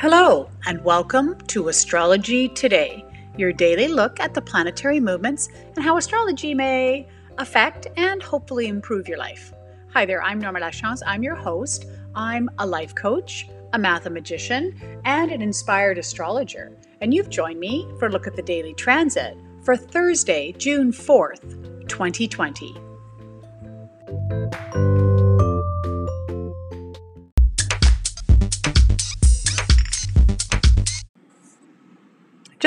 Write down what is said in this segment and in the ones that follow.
Hello, and welcome to Astrology Today, your daily look at the planetary movements and how astrology may affect and hopefully improve your life. Hi there, I'm Norma Lachance. I'm your host. I'm a life coach, a mathemagician, and an inspired astrologer. And you've joined me for a look at the daily transit for Thursday, June 4th, 2020.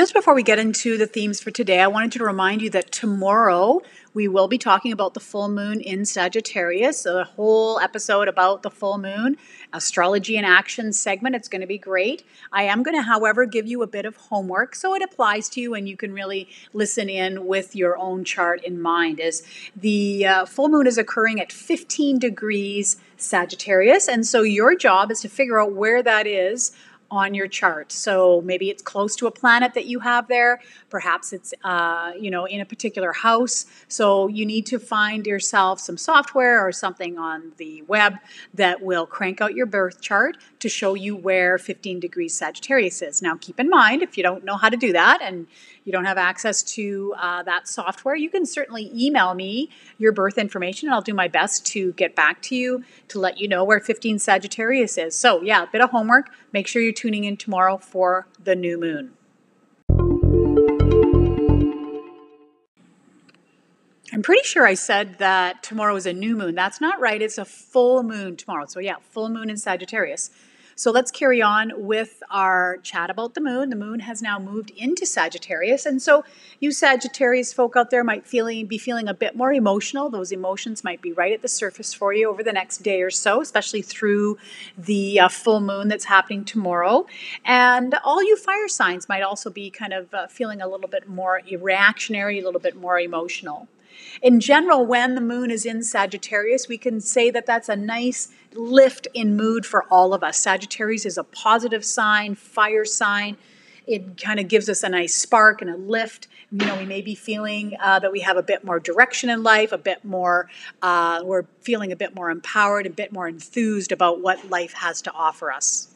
Just before we get into the themes for today, I wanted to remind you that tomorrow we will be talking about the full moon in Sagittarius, a whole episode about the full moon, astrology in action segment. It's going to be great. I am going to, however, give you a bit of homework so it applies to you and you can really listen in with your own chart in mind. As the uh, full moon is occurring at 15 degrees Sagittarius, and so your job is to figure out where that is on your chart. So maybe it's close to a planet that you have there. Perhaps it's uh, you know in a particular house. So you need to find yourself some software or something on the web that will crank out your birth chart to show you where 15 degrees Sagittarius is. Now keep in mind if you don't know how to do that and you don't have access to uh, that software, you can certainly email me your birth information and I'll do my best to get back to you to let you know where 15 Sagittarius is. So, yeah, a bit of homework. Make sure you're tuning in tomorrow for the new moon. I'm pretty sure I said that tomorrow is a new moon. That's not right. It's a full moon tomorrow. So, yeah, full moon in Sagittarius. So let's carry on with our chat about the moon. The moon has now moved into Sagittarius. And so you Sagittarius folk out there might feeling be feeling a bit more emotional. Those emotions might be right at the surface for you over the next day or so, especially through the uh, full moon that's happening tomorrow. And all you fire signs might also be kind of uh, feeling a little bit more reactionary, a little bit more emotional. In general, when the moon is in Sagittarius, we can say that that's a nice lift in mood for all of us. Sagittarius is a positive sign, fire sign. It kind of gives us a nice spark and a lift. You know, we may be feeling uh, that we have a bit more direction in life, a bit more, uh, we're feeling a bit more empowered, a bit more enthused about what life has to offer us.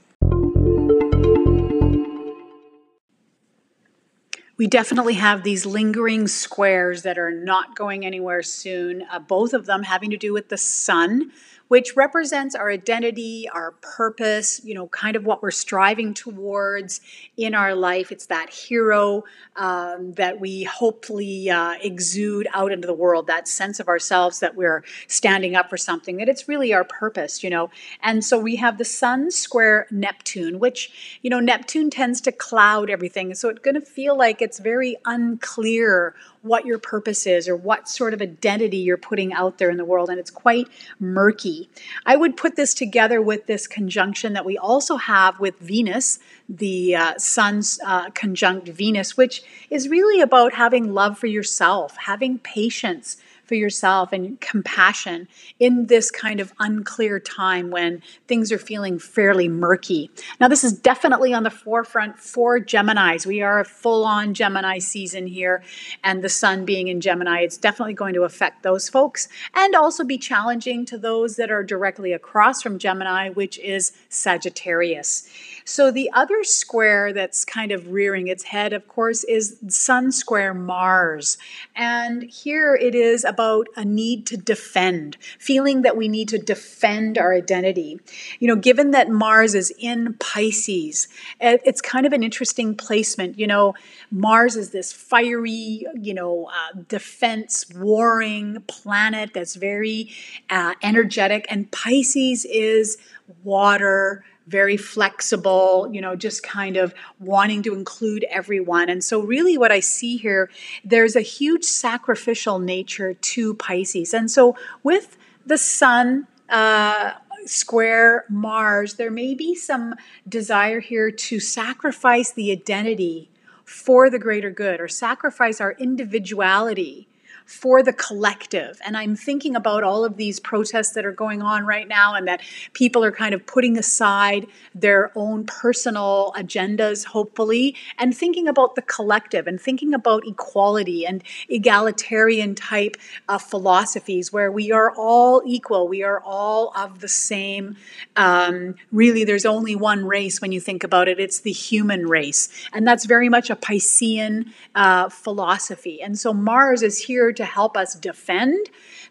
We definitely have these lingering squares that are not going anywhere soon, uh, both of them having to do with the sun which represents our identity, our purpose, you know, kind of what we're striving towards in our life. It's that hero um, that we hopefully uh, exude out into the world, that sense of ourselves that we're standing up for something, that it's really our purpose, you know. And so we have the sun square Neptune, which, you know, Neptune tends to cloud everything. So it's going to feel like it's very unclear what your purpose is or what sort of identity you're putting out there in the world. And it's quite murky. I would put this together with this conjunction that we also have with Venus, the uh, Sun's uh, conjunct Venus, which is really about having love for yourself, having patience for yourself and compassion in this kind of unclear time when things are feeling fairly murky. Now, this is definitely on the forefront for Geminis. We are a full on Gemini season here, and the sun being in Gemini, it's definitely going to affect those folks and also be challenging to those that are directly across from Gemini, which is Sagittarius. So, the other square that's kind of rearing its head, of course, is Sun square Mars. And here it is about a need to defend, feeling that we need to defend our identity. You know, given that Mars is in Pisces, it's kind of an interesting placement. You know, Mars is this fiery, you know, uh, defense, warring planet that's very uh, energetic, and Pisces is water very flexible, you know, just kind of wanting to include everyone. And so, really, what I see here, there's a huge sacrificial nature to Pisces. And so, with the sun, uh, square Mars, there may be some desire here to sacrifice the identity for the greater good or sacrifice our individuality for the collective. And I'm thinking about all of these protests that are going on right now and that people are kind of putting aside their own personal agendas, hopefully, and thinking about the collective and thinking about equality and egalitarian type of philosophies where we are all equal, we are all of the same. Um, really, there's only one race when you think about it it's the human race. And that's very much a Piscean uh, philosophy. And so Mars is here to help us defend,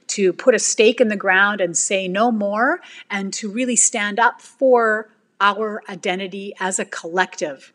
to put a stake in the ground and say no more, and to really stand up for our identity as a collective.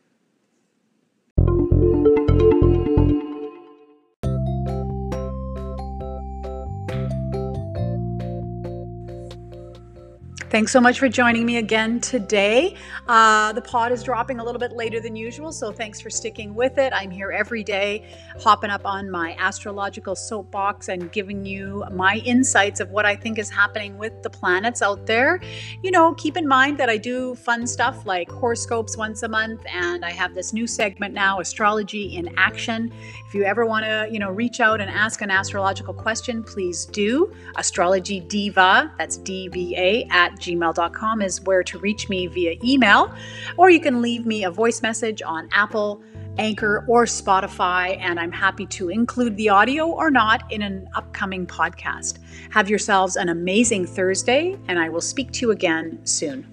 Thanks so much for joining me again today. Uh, the pod is dropping a little bit later than usual, so thanks for sticking with it. I'm here every day, hopping up on my astrological soapbox and giving you my insights of what I think is happening with the planets out there. You know, keep in mind that I do fun stuff like horoscopes once a month, and I have this new segment now, Astrology in Action. If you ever want to, you know, reach out and ask an astrological question, please do. Astrology Diva, that's D V A, at gmail.com is where to reach me via email, or you can leave me a voice message on Apple, Anchor, or Spotify, and I'm happy to include the audio or not in an upcoming podcast. Have yourselves an amazing Thursday, and I will speak to you again soon.